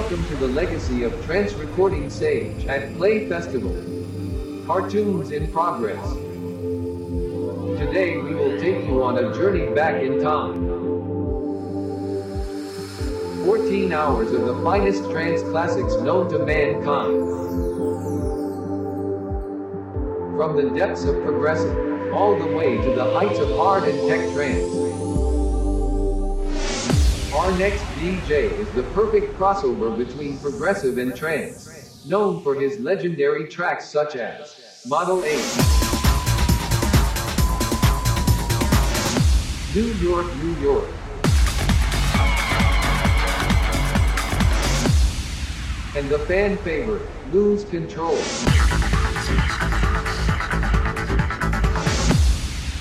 Welcome to the legacy of Trance Recording Sage at Play Festival. Cartoons in progress. Today we will take you on a journey back in time. 14 hours of the finest trance classics known to mankind. From the depths of progressive, all the way to the heights of hard and tech trance. Our next DJ is the perfect crossover between progressive and trance, known for his legendary tracks such as Model 8, New York, New York, and the fan favorite, Lose Control.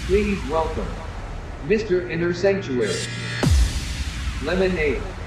Please welcome Mr. Inner Sanctuary. Lemonade.